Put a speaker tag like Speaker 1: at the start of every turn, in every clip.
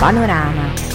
Speaker 1: Panorama.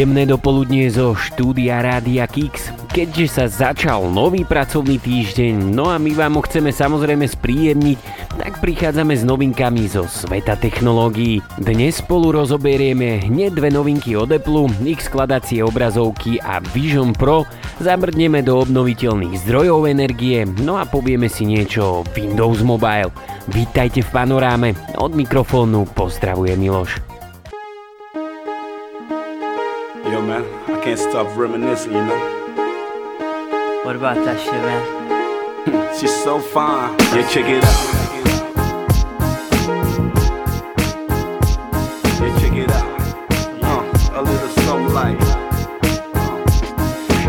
Speaker 2: Príjemné dopoludnie zo štúdia Rádia Kix. Keďže sa začal nový pracovný týždeň, no a my vám ho chceme samozrejme spríjemniť, tak prichádzame s novinkami zo sveta technológií. Dnes spolu rozoberieme hneď dve novinky od Apple, ich skladacie obrazovky a Vision Pro, zamrdneme do obnoviteľných zdrojov energie, no a povieme si niečo o Windows Mobile. Vítajte v panoráme, od mikrofónu pozdravuje Miloš.
Speaker 3: Yo, man, I can't stop reminiscing, you know?
Speaker 4: What about that shit, man?
Speaker 3: She's so fine. Yeah, check it out. Yeah, check It out. Uh, a little sunlight. Uh,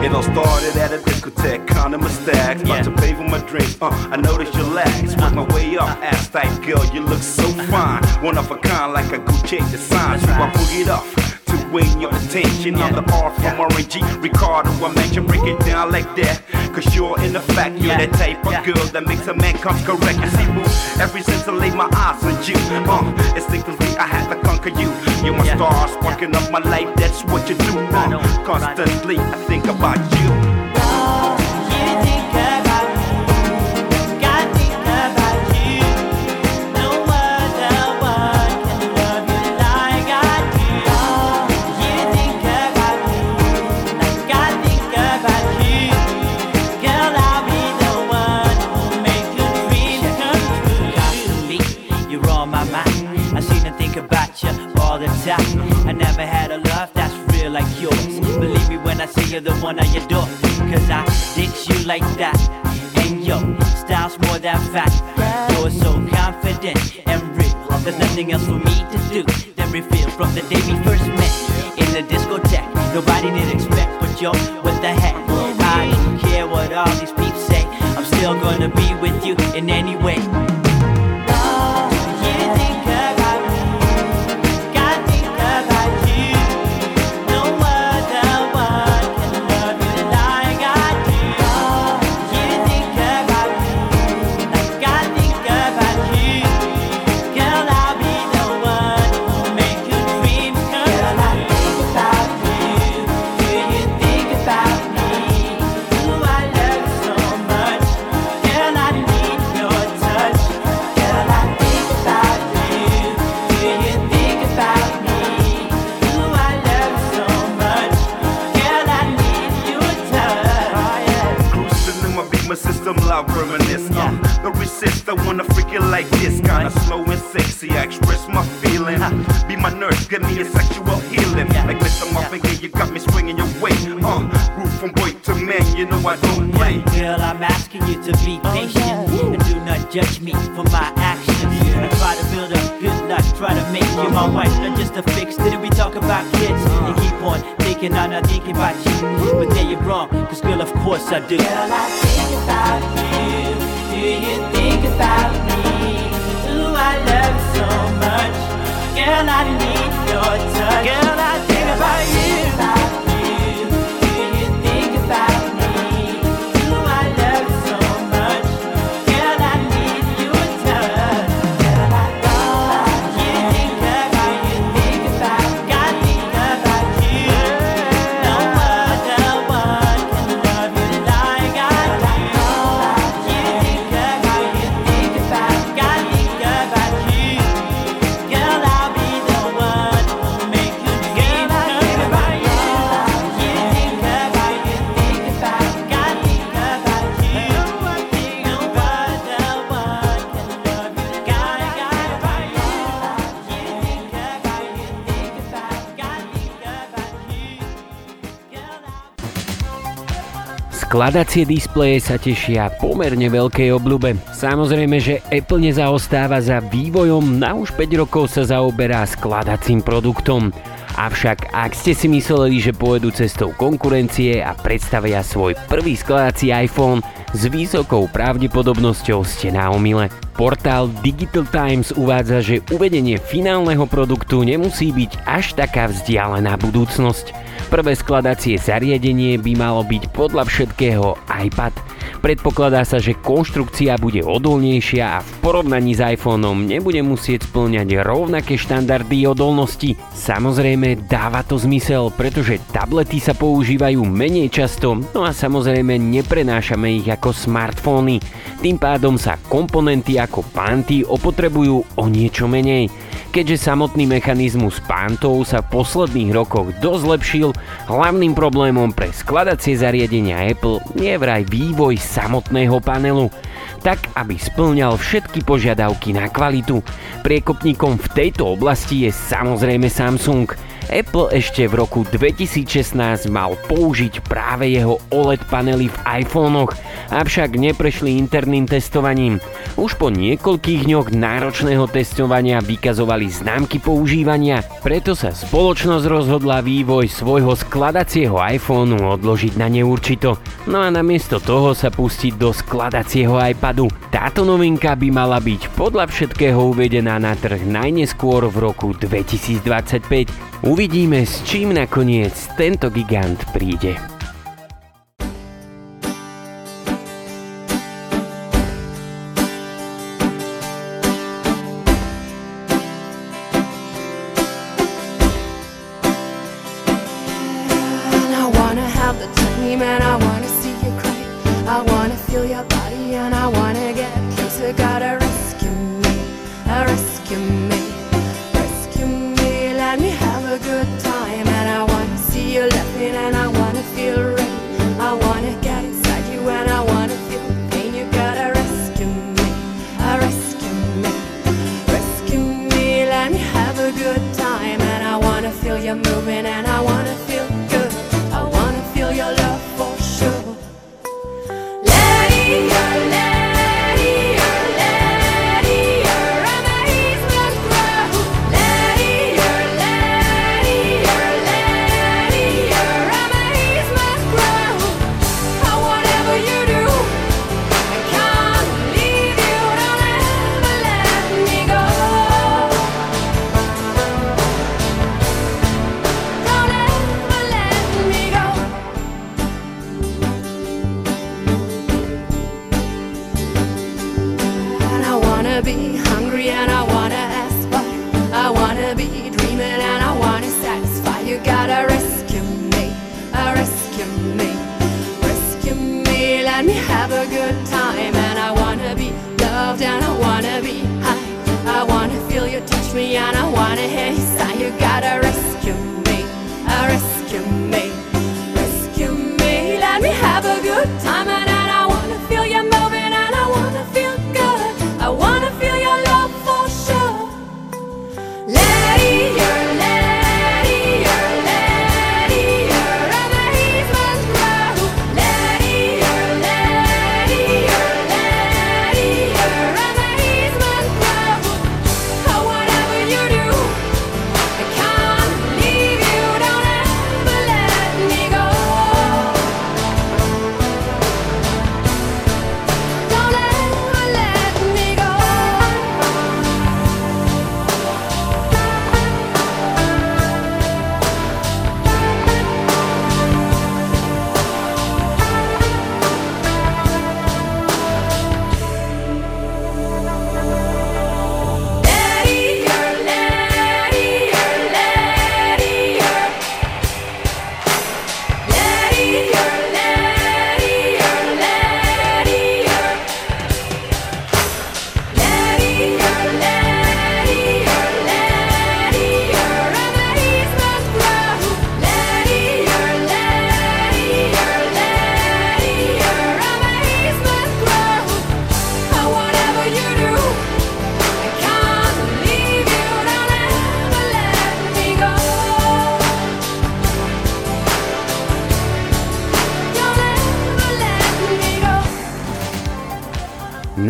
Speaker 3: it all started at a discotheque, counting my stacks. About
Speaker 4: yeah.
Speaker 3: to pay for my drink. uh, I noticed your lax. Uh-huh. Work my way up, ass tight girl, you look so uh-huh. fine. One of a kind, like a Gucci design. So I boogied off when your attention. I'm the R from RNG, Ricardo. I mention you break it down like that. Cause you're in the fact, you're that type of girl that makes a man come correct. You see, boo, ever since I laid my eyes on you, uh, instinctively I had to conquer you. You're my star, sparking up my life, that's what you do. Uh, constantly, I think about you.
Speaker 4: you're the one I adore. Cause I dig you like that. And yo, style's more than fact.
Speaker 2: Kladacie displeje sa tešia pomerne veľkej obľube. Samozrejme, že Apple nezaostáva za vývojom, na už 5 rokov sa zaoberá skladacím produktom. Avšak ak ste si mysleli, že pôjdu cestou konkurencie a predstavia svoj prvý skladací iPhone, s vysokou pravdepodobnosťou ste na omyle. Portál Digital Times uvádza, že uvedenie finálneho produktu nemusí byť až taká vzdialená budúcnosť. Prvé skladacie zariadenie by malo byť podľa všetkého iPad. Predpokladá sa, že konštrukcia bude odolnejšia a v porovnaní s iPhoneom nebude musieť splňať rovnaké štandardy odolnosti. Samozrejme dáva to zmysel, pretože tablety sa používajú menej často, no a samozrejme neprenášame ich ako smartfóny. Tým pádom sa komponenty ako panty opotrebujú o niečo menej. Keďže samotný mechanizmus pántov sa v posledných rokoch dosť zlepšil, hlavným problémom pre skladacie zariadenia Apple je vraj vývoj samotného panelu tak, aby splňal všetky požiadavky na kvalitu. Priekopníkom v tejto oblasti je samozrejme Samsung –
Speaker 5: Apple ešte v roku 2016 mal použiť práve jeho OLED panely v iPhonech, avšak neprešli interným testovaním. Už po niekoľkých dňoch náročného testovania vykazovali známky používania, preto sa spoločnosť rozhodla vývoj svojho skladacieho iPhoneu odložiť na neurčito, no a namiesto toho sa pustiť do skladacieho iPadu. Táto novinka by mala byť podľa všetkého uvedená na trh najneskôr v roku 2025. Uvidíme, s čím nakoniec tento gigant príde.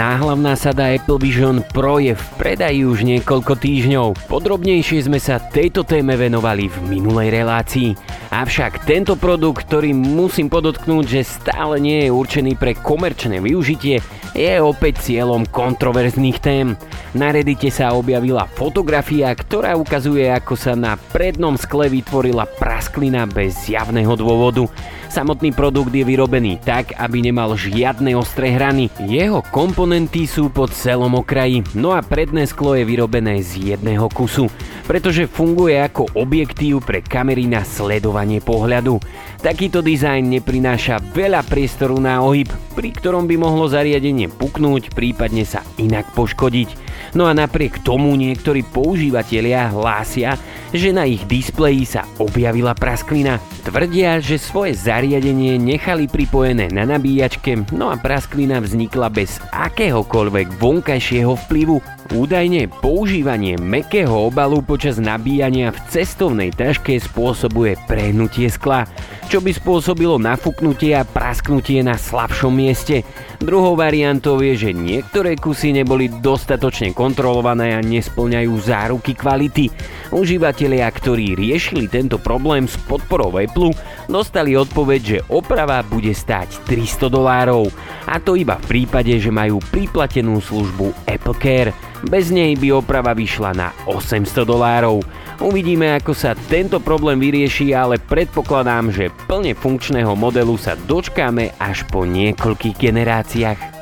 Speaker 5: Náhlavná sada Apple Vision Pro je v predaji už niekoľko týždňov. Podrobnejšie sme sa tejto téme venovali v minulej relácii. Avšak tento produkt, ktorý musím podotknúť, že stále nie je určený pre komerčné využitie, je opäť cieľom kontroverzných tém. Na Reddite sa objavila fotografia, ktorá ukazuje, ako sa na prednom skle vytvorila prasklina bez zjavného dôvodu. Samotný produkt je vyrobený tak, aby nemal žiadne ostré hrany. Jeho komponenty sú po celom okraji, no a predné sklo je vyrobené z jedného kusu, pretože funguje ako objektív pre kamery na sledovanie pohľadu. Takýto dizajn neprináša veľa priestoru na ohyb, pri ktorom by mohlo zariadenie puknúť, prípadne sa inak poškodiť. No a napriek tomu niektorí používatelia hlásia, že na ich displeji sa objavila prasklina. Tvrdia, že svoje zariadenie nechali pripojené na nabíjačke, no a prasklina vznikla bez akéhokoľvek vonkajšieho vplyvu.
Speaker 6: Údajne používanie mekého obalu počas nabíjania v cestovnej taške spôsobuje prehnutie skla, čo by spôsobilo nafúknutie a prasknutie na slabšom mieste. Druhou variantou je, že niektoré kusy neboli dostatočne kontrolované a nesplňajú záruky kvality. Užívateľia, ktorí riešili tento problém s podporou Apple, dostali odpoveď, že oprava bude stáť 300 dolárov. A to iba v prípade, že majú priplatenú službu Apple Care. Bez nej by oprava vyšla na 800 dolárov. Uvidíme, ako sa tento problém vyrieši, ale predpokladám, že plne funkčného modelu sa dočkáme až po niekoľkých generáciách.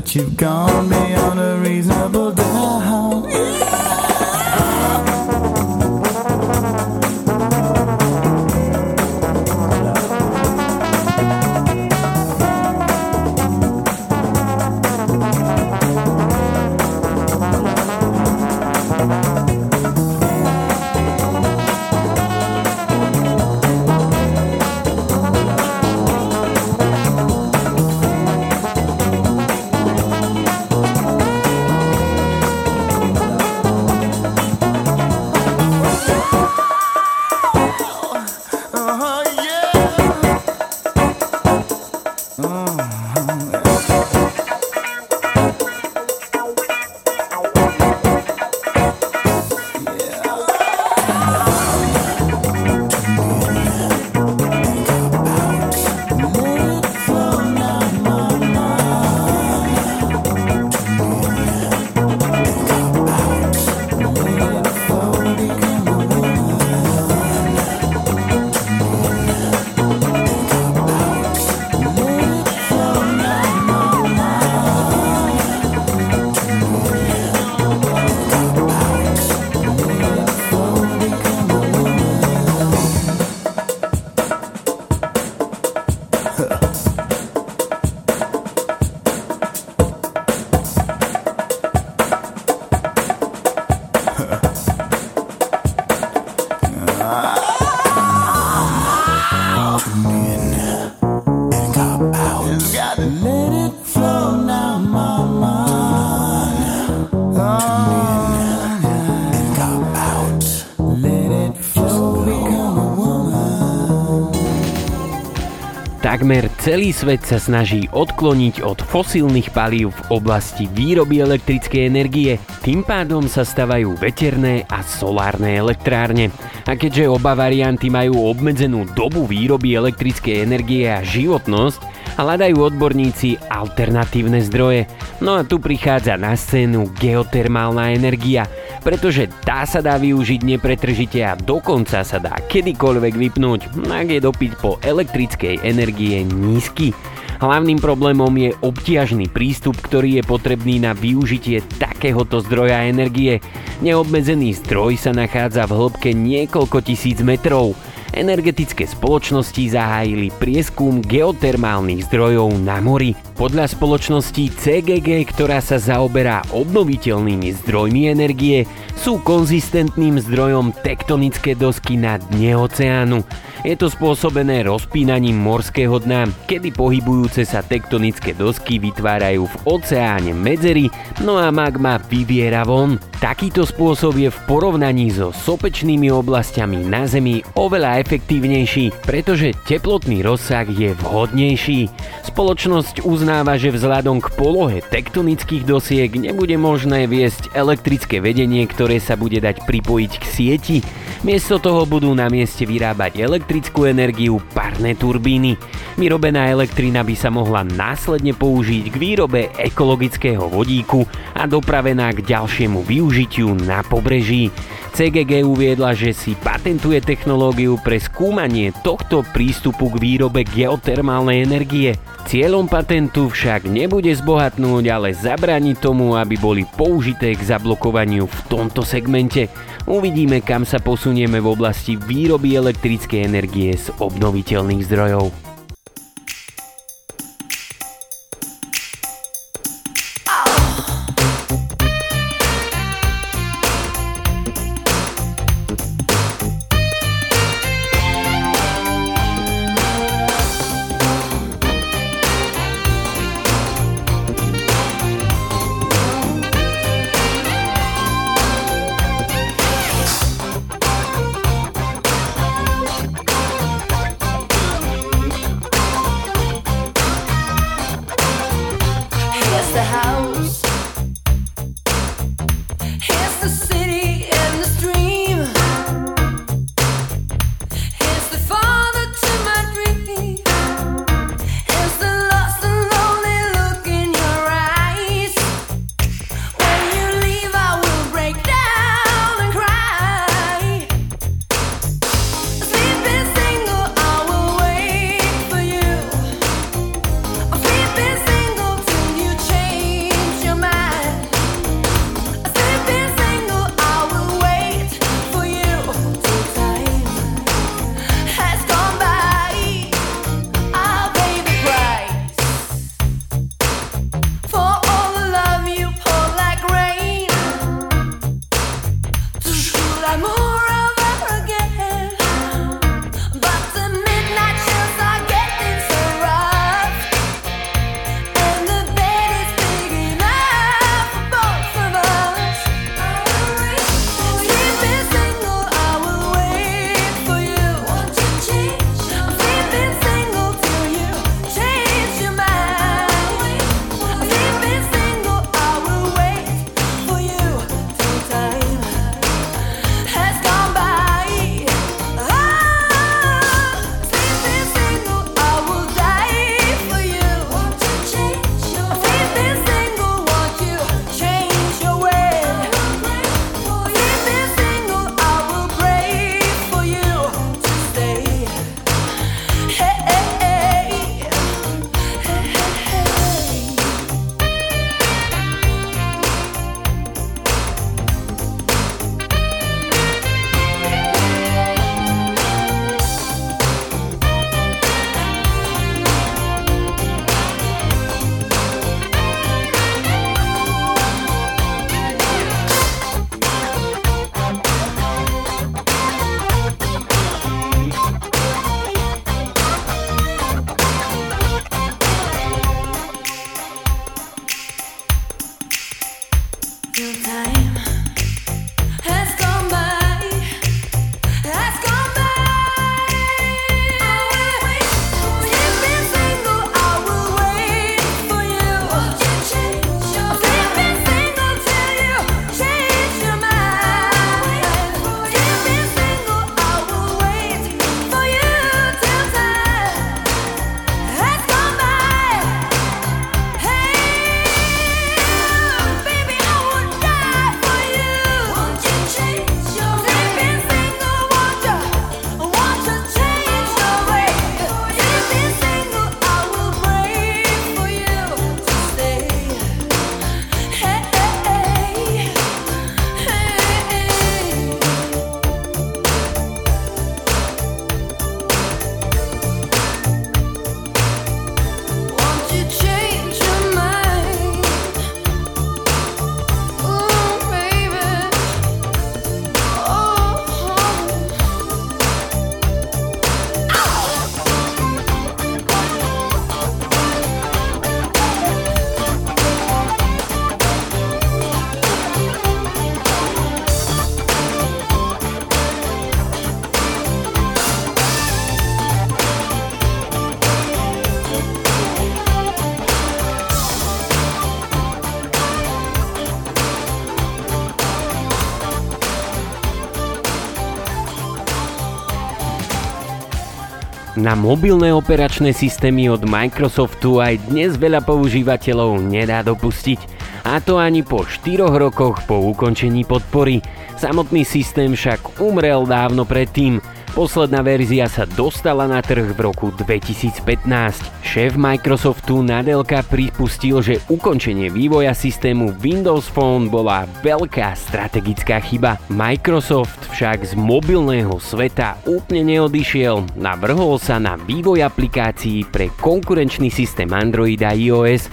Speaker 7: That you've gone beyond
Speaker 2: celý svet sa snaží odkloniť od fosílnych palív v oblasti výroby elektrickej energie. Tým pádom sa stavajú veterné a solárne elektrárne. A keďže oba varianty majú obmedzenú dobu výroby elektrickej energie a životnosť, hľadajú odborníci alternatívne zdroje. No a tu prichádza na scénu geotermálna energia, pretože tá sa dá využiť nepretržite a dokonca sa dá kedykoľvek vypnúť, ak je dopyt po elektrickej energie nízky. Hlavným problémom je obtiažný prístup, ktorý je potrebný na využitie takéhoto zdroja energie. Neobmedzený zdroj sa nachádza v hĺbke niekoľko tisíc metrov. Energetické spoločnosti zahájili prieskum geotermálnych zdrojov na mori. Podľa spoločnosti CGG, ktorá sa zaoberá obnoviteľnými zdrojmi energie, sú konzistentným zdrojom tektonické dosky na dne oceánu. Je to spôsobené rozpínaním morského dna, kedy pohybujúce sa tektonické dosky vytvárajú v oceáne medzery, no a magma vyviera von. Takýto spôsob je v porovnaní so sopečnými oblastiami na Zemi oveľa efektívnejší, pretože teplotný rozsah je vhodnejší. Spoločnosť uznáva, že vzhľadom k polohe tektonických dosiek nebude možné viesť elektrické vedenie, ktoré sa bude dať pripojiť k sieti. Miesto toho budú na mieste vyrábať elektrickú energiu parné turbíny. Vyrobená elektrina by sa mohla následne použiť k výrobe ekologického vodíku a dopravená k ďalšiemu využitiu na pobreží. CGG uviedla, že si patentuje technológiu pre skúmanie tohto prístupu k výrobe geotermálnej energie. Cieľom patentu však nebude zbohatnúť, ale zabrániť tomu, aby boli použité k zablokovaniu v tomto segmente. Uvidíme, kam sa posunieme v oblasti výroby elektrickej energie z obnoviteľných zdrojov. Na mobilné operačné systémy od Microsoftu aj dnes veľa používateľov nedá dopustiť. A to ani po 4 rokoch po ukončení podpory. Samotný systém však umrel dávno predtým. Posledná verzia sa dostala na trh v roku 2015. Šéf Microsoftu Nadelka pripustil, že ukončenie vývoja systému Windows Phone bola veľká strategická chyba. Microsoft však z mobilného sveta úplne neodišiel. Navrhol sa na vývoj aplikácií pre konkurenčný systém Android a iOS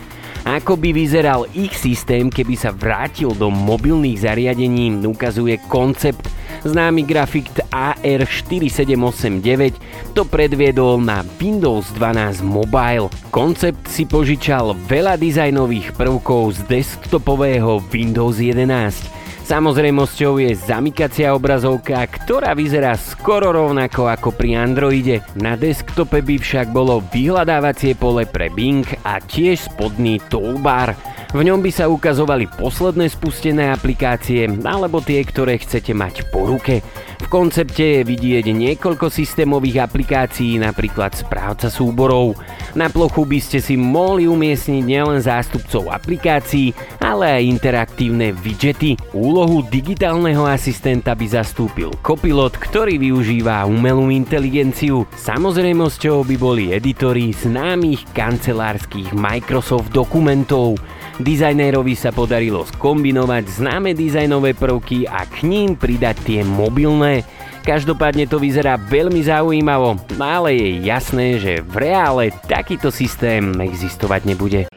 Speaker 2: ako by vyzeral ich systém, keby sa vrátil do mobilných zariadení, ukazuje koncept Známy grafik AR4789 to predviedol na Windows 12 Mobile. Koncept si požičal veľa dizajnových prvkov z desktopového Windows 11. Samozrejmosťou je zamykacia obrazovka, ktorá vyzerá skoro rovnako ako pri Androide. Na desktope by však bolo vyhľadávacie pole pre Bing a tiež spodný toolbar. V ňom by sa ukazovali posledné spustené aplikácie alebo tie, ktoré chcete mať po ruke. V koncepte je vidieť niekoľko systémových aplikácií, napríklad správca súborov. Na plochu by ste si mohli umiestniť nielen zástupcov aplikácií, ale aj interaktívne widgety. Úlohu digitálneho asistenta by zastúpil kopilot, ktorý využíva umelú inteligenciu. Samozrejmosťou by boli editory známych kancelárskych Microsoft dokumentov. Dizajnérovi sa podarilo skombinovať známe dizajnové prvky a k ním pridať tie mobilné. Každopádne to vyzerá veľmi zaujímavo, ale je jasné, že v reále takýto systém existovať nebude.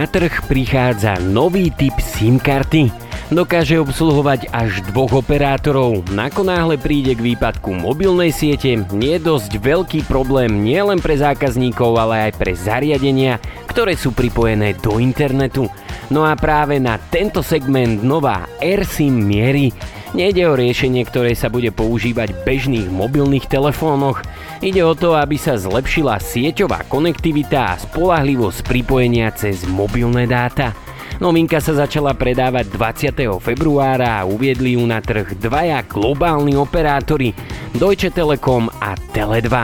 Speaker 2: Na trh prichádza nový typ SIM karty. Dokáže obsluhovať až dvoch operátorov. Nakonáhle príde k výpadku mobilnej siete, nie dosť veľký problém nielen pre zákazníkov, ale aj pre zariadenia, ktoré sú pripojené do internetu. No a práve na tento segment nová AirSIM mierí. Nejde o riešenie, ktoré sa bude používať v bežných mobilných telefónoch. Ide o to, aby sa zlepšila sieťová konektivita a spolahlivosť pripojenia cez mobilné dáta. Novinka sa začala predávať 20. februára a uviedli ju na trh dvaja globálni operátori Deutsche Telekom a Tele2.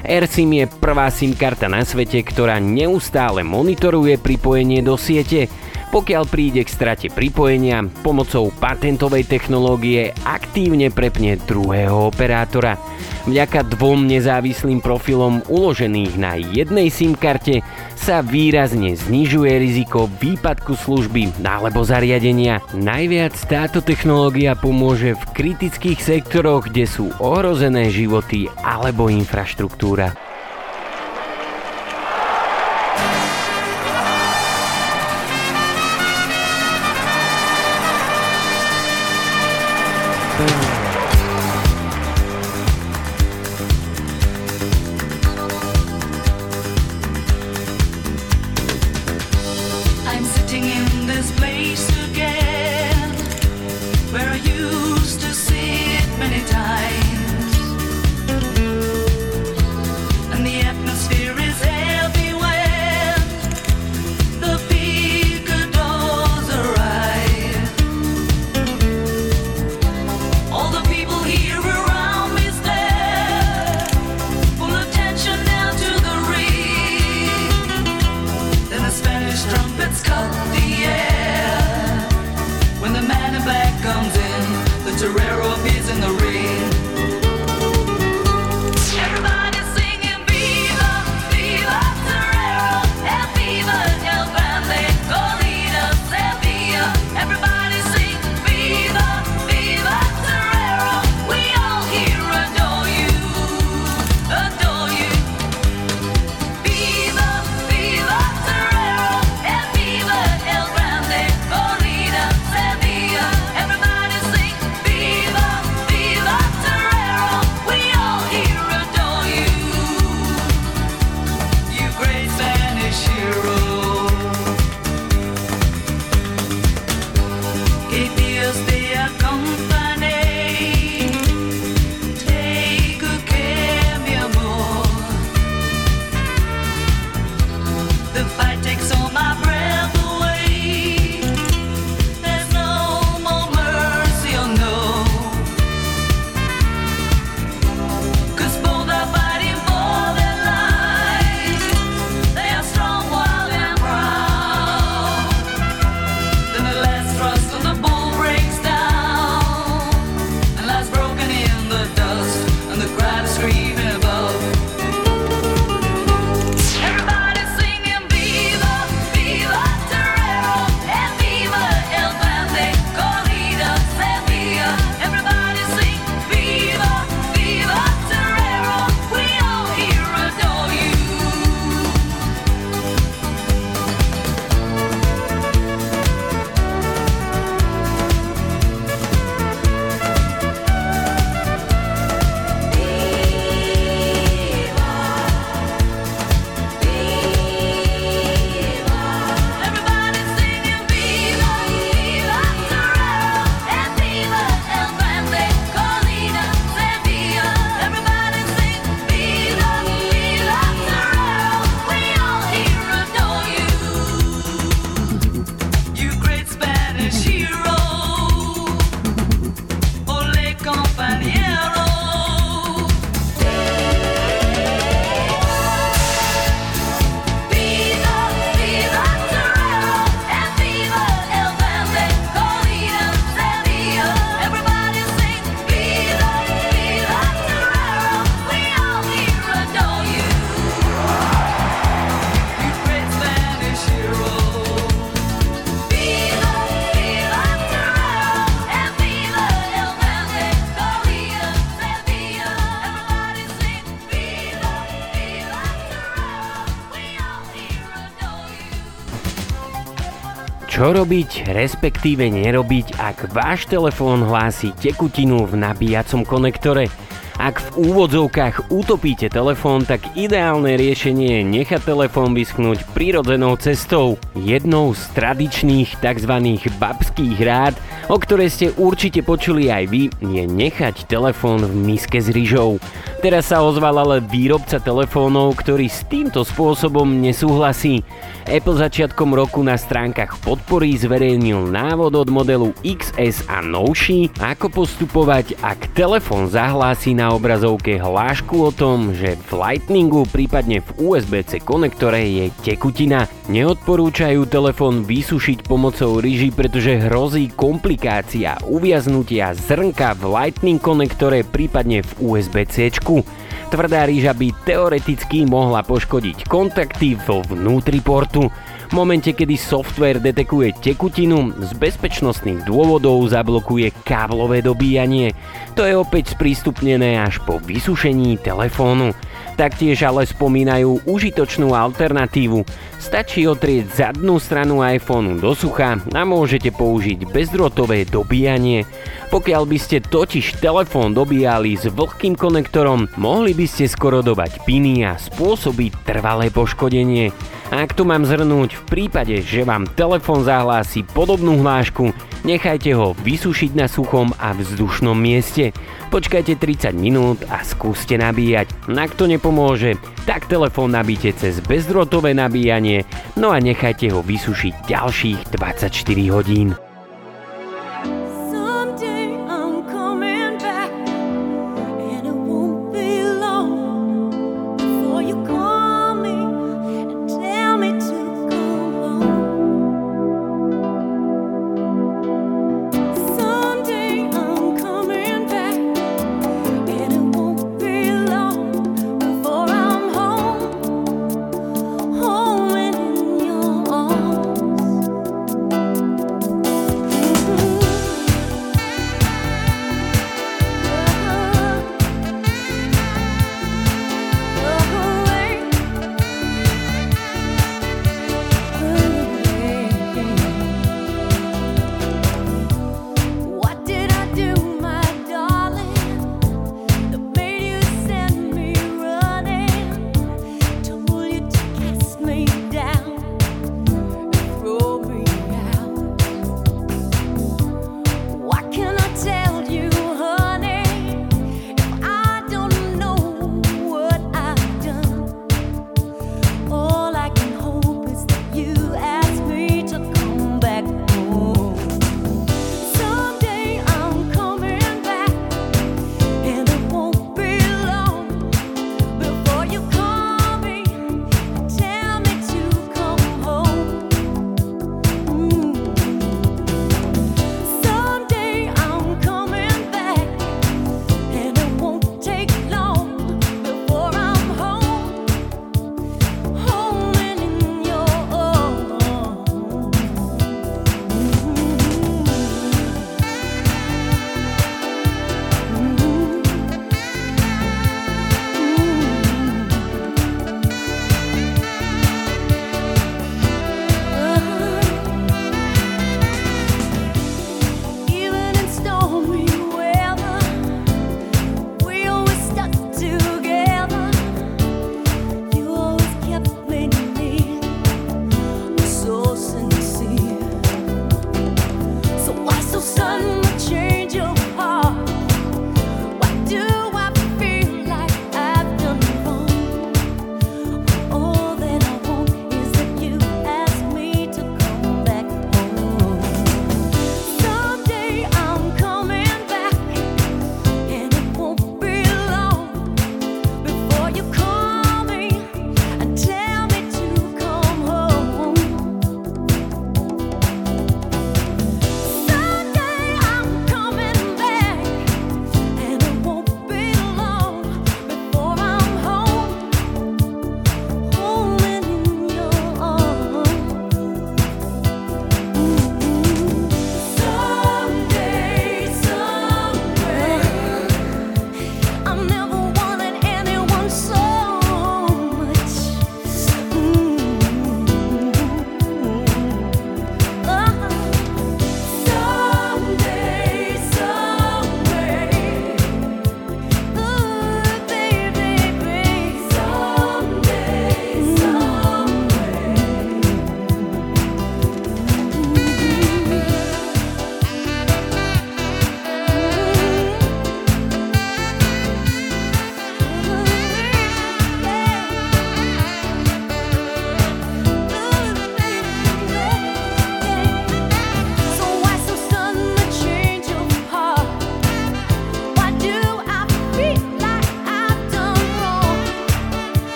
Speaker 2: AirSIM je prvá SIM karta na svete, ktorá neustále monitoruje pripojenie do siete pokiaľ príde k strate pripojenia, pomocou patentovej technológie aktívne prepne druhého operátora. Vďaka dvom nezávislým profilom uložených na jednej SIM karte sa výrazne znižuje riziko výpadku služby alebo zariadenia. Najviac táto technológia pomôže v kritických sektoroch, kde sú ohrozené životy alebo infraštruktúra. Robiť, respektíve nerobiť, ak váš telefón hlási tekutinu v nabíjacom konektore? Ak v úvodzovkách utopíte telefón, tak ideálne riešenie je nechať telefón vyschnúť prirodzenou cestou. Jednou z tradičných tzv. babských rád, o ktoré ste určite počuli aj vy, je nechať telefón v miske s ryžou. Teraz sa ozval ale výrobca telefónov, ktorý s týmto spôsobom nesúhlasí. Apple začiatkom roku na stránkach podpory zverejnil návod od modelu XS a novší, ako postupovať, ak telefón zahlási na obrazovke hlášku o tom, že v Lightningu, prípadne v USB-C konektore je tekutina. Neodporúčajú telefón vysušiť pomocou ryži, pretože hrozí komplikácia uviaznutia zrnka v Lightning konektore, prípadne v USB-C. Tvrdá rýža by teoreticky mohla poškodiť kontakty vo vnútri portu. V momente, kedy software detekuje tekutinu, z bezpečnostných dôvodov zablokuje káblové dobíjanie. To je opäť sprístupnené až po vysušení telefónu. Taktiež ale spomínajú užitočnú alternatívu. Stačí otrieť zadnú stranu iPhoneu do sucha a môžete použiť bezdrotové dobíjanie. Pokiaľ by ste totiž telefón dobíjali s vlhkým konektorom, mohli by ste skorodovať piny a spôsobiť trvalé poškodenie. Ak to mám zhrnúť, v prípade, že vám telefón zahlási podobnú hlášku, nechajte ho vysušiť na suchom a vzdušnom mieste. Počkajte 30 minút a skúste nabíjať. Ak to nepomôže, tak telefón nabíte cez bezdrotové nabíjanie, no a nechajte ho vysušiť ďalších 24 hodín.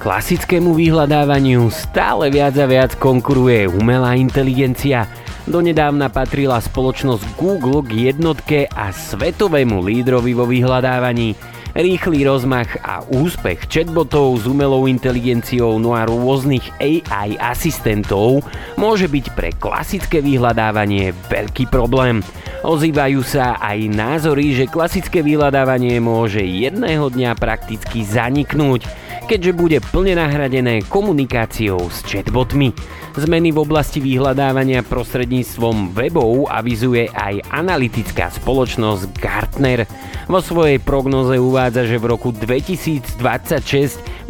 Speaker 2: Klasickému vyhľadávaniu stále viac a viac konkuruje umelá inteligencia. Donedávna patrila spoločnosť Google k jednotke a svetovému lídrovi vo vyhľadávaní. Rýchly rozmach a úspech chatbotov s umelou inteligenciou no a rôznych AI asistentov môže byť pre klasické vyhľadávanie veľký problém. Ozývajú sa aj názory, že klasické vyhľadávanie môže jedného dňa prakticky zaniknúť, keďže bude plne nahradené komunikáciou s chatbotmi. Zmeny v oblasti vyhľadávania prostredníctvom webov avizuje aj analytická spoločnosť Gartner. Vo svojej prognoze uvádza, že v roku 2026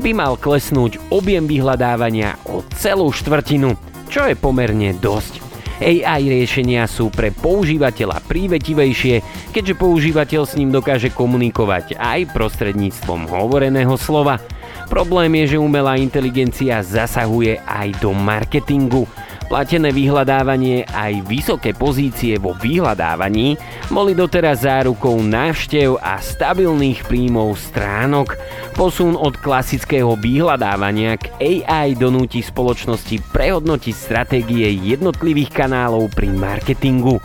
Speaker 2: by mal klesnúť objem vyhľadávania o celú štvrtinu, čo je pomerne dosť. AI riešenia sú pre používateľa prívetivejšie, keďže používateľ s ním dokáže komunikovať aj prostredníctvom hovoreného slova. Problém je, že umelá inteligencia zasahuje aj do marketingu. Platené vyhľadávanie aj vysoké pozície vo vyhľadávaní boli doteraz zárukou návštev a stabilných príjmov stránok. Posun od klasického vyhľadávania k AI donúti spoločnosti prehodnotiť stratégie jednotlivých kanálov pri marketingu.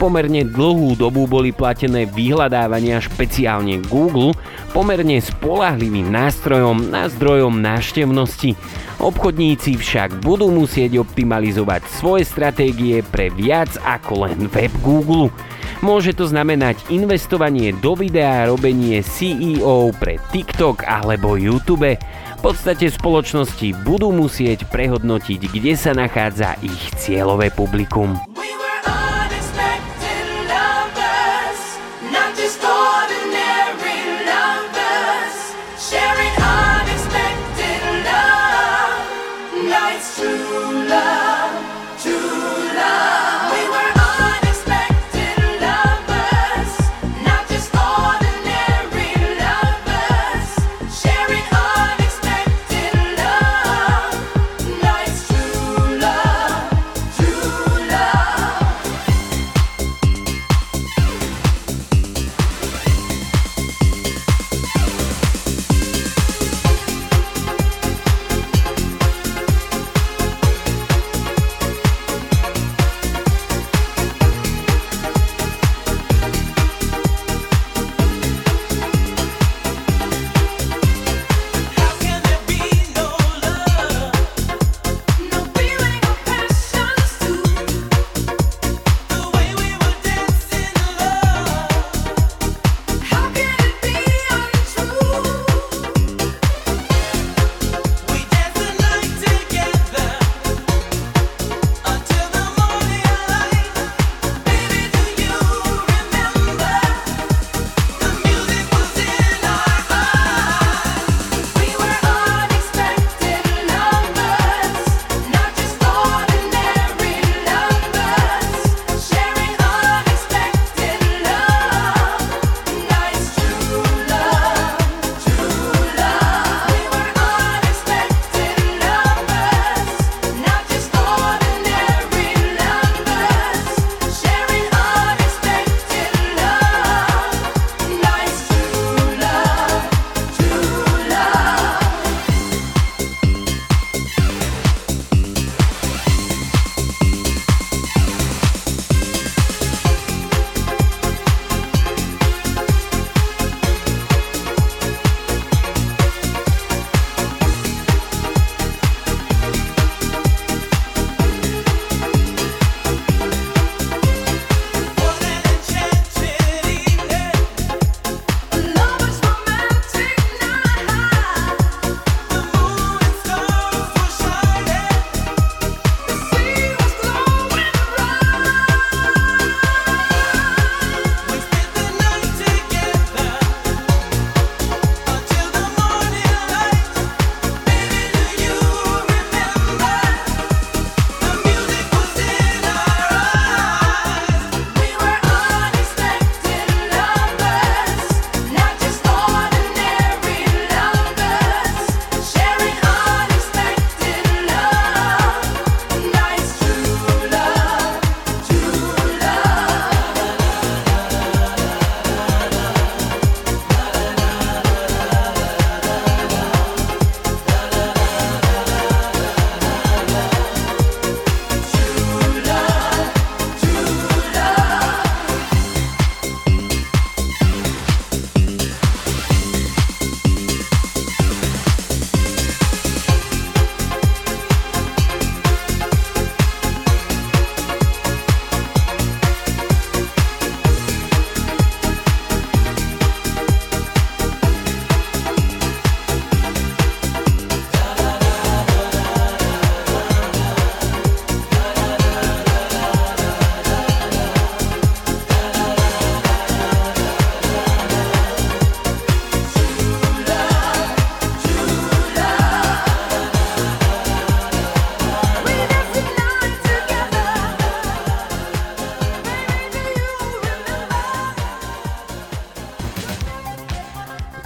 Speaker 2: Pomerne dlhú dobu boli platené vyhľadávania špeciálne Google pomerne spolahlivým nástrojom na zdrojom návštevnosti. Obchodníci však budú musieť optimalizovať svoje stratégie pre viac ako len web Google. Môže to znamenať investovanie do videa robenie CEO pre TikTok alebo YouTube. V podstate spoločnosti budú musieť prehodnotiť, kde sa nachádza ich cieľové publikum.
Speaker 5: love.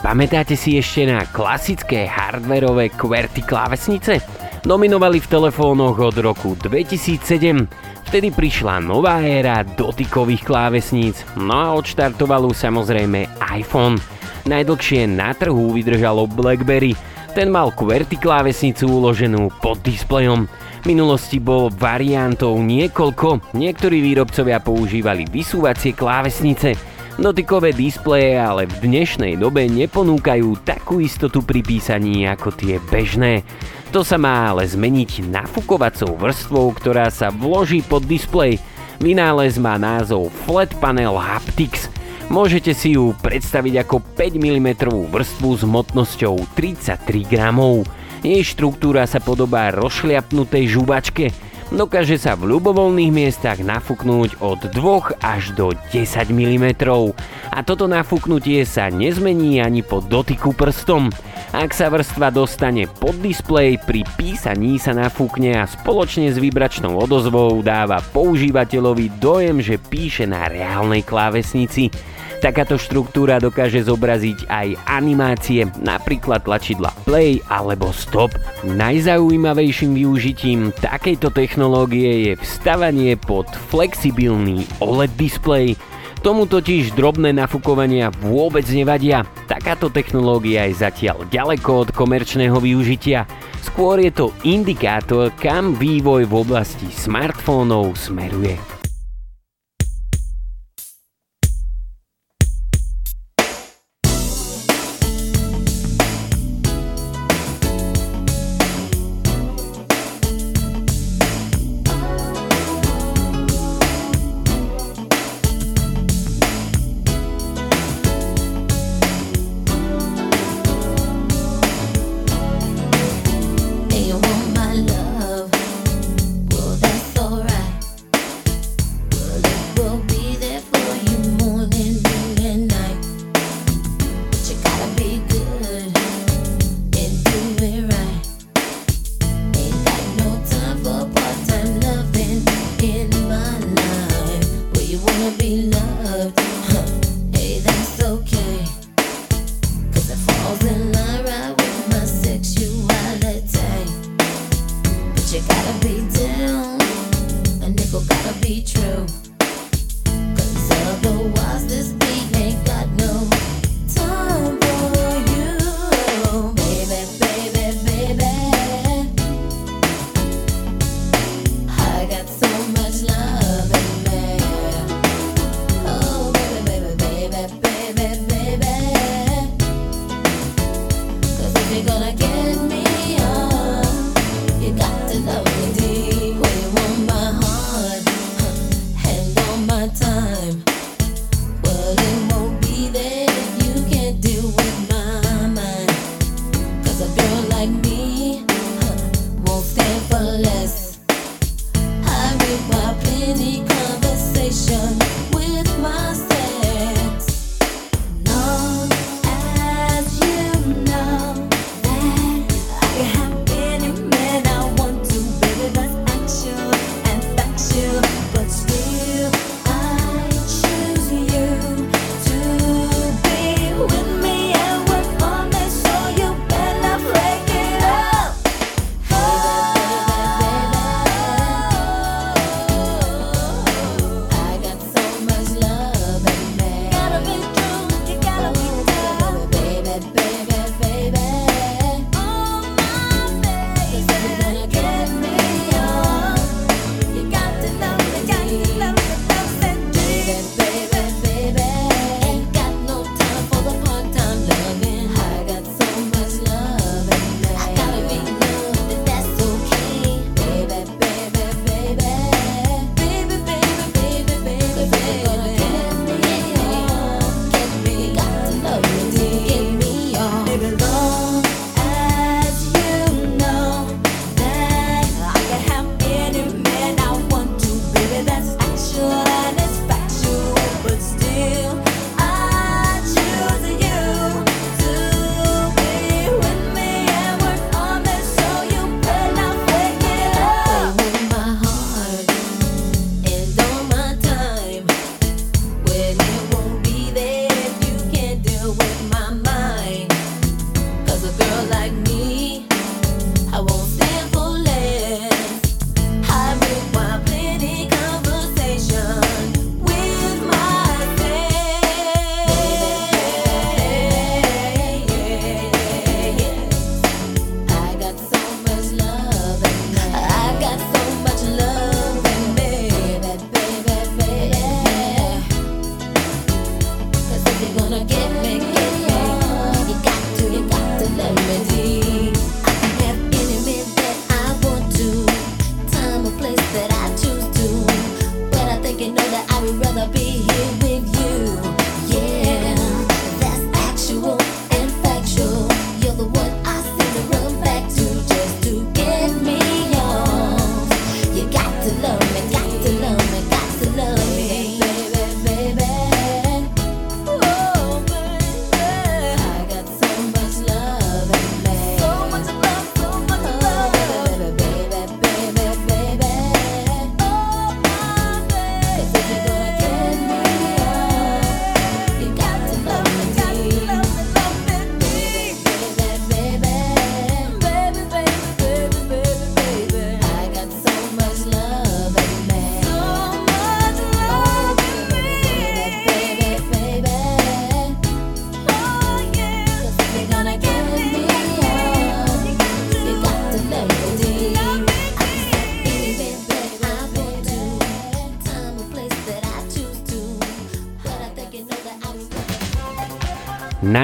Speaker 8: Pamätáte si ešte na klasické hardwareové QWERTY klávesnice? Dominovali v telefónoch od roku 2007. Vtedy prišla nová éra dotykových klávesníc, no a odštartoval samozrejme iPhone. Najdlhšie na trhu vydržalo BlackBerry, ten mal QWERTY klávesnicu uloženú pod displejom. V minulosti bol variantov niekoľko, niektorí výrobcovia používali vysúvacie klávesnice, Dotykové displeje ale v dnešnej dobe neponúkajú takú istotu pri písaní ako tie bežné. To sa má ale zmeniť nafukovacou vrstvou, ktorá sa vloží pod displej. Vynález má názov Flat Panel Haptics. Môžete si ju predstaviť ako 5 mm vrstvu s hmotnosťou 33 gramov. Jej štruktúra sa podobá rozšliapnutej žuvačke – Dokáže sa v ľubovoľných miestach nafúknúť od 2 až do 10 mm. A toto nafúknutie sa nezmení ani po dotyku prstom. Ak sa vrstva dostane pod displej, pri písaní sa nafúkne a spoločne s vibračnou odozvou dáva používateľovi dojem, že píše na reálnej klávesnici. Takáto štruktúra dokáže zobraziť aj animácie, napríklad tlačidla play alebo stop. Najzaujímavejším využitím takejto technológie je vstavanie pod flexibilný OLED display. Tomu totiž drobné nafukovania vôbec nevadia. Takáto technológia je zatiaľ ďaleko od komerčného využitia. Skôr je to indikátor, kam vývoj v oblasti smartfónov smeruje.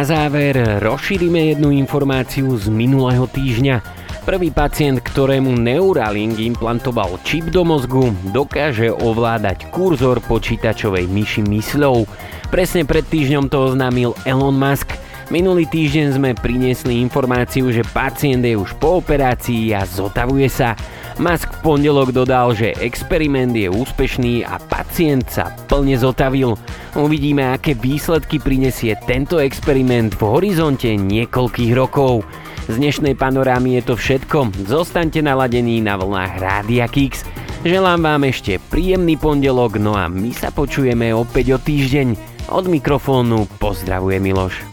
Speaker 2: Na záver rozšírime jednu informáciu z minulého týždňa. Prvý pacient, ktorému Neuralink implantoval čip do mozgu, dokáže ovládať kurzor počítačovej myši mysľou. Presne pred týždňom to oznámil Elon Musk. Minulý týždeň sme priniesli informáciu, že pacient je už po operácii a zotavuje sa. Musk v pondelok dodal, že experiment je úspešný a pacient sa plne zotavil. Uvidíme, aké výsledky prinesie tento experiment v horizonte niekoľkých rokov. Z dnešnej panorámy je to všetko. Zostaňte naladení na vlnách Rádia Kix. Želám vám ešte príjemný pondelok, no a my sa počujeme opäť o týždeň. Od mikrofónu pozdravuje Miloš.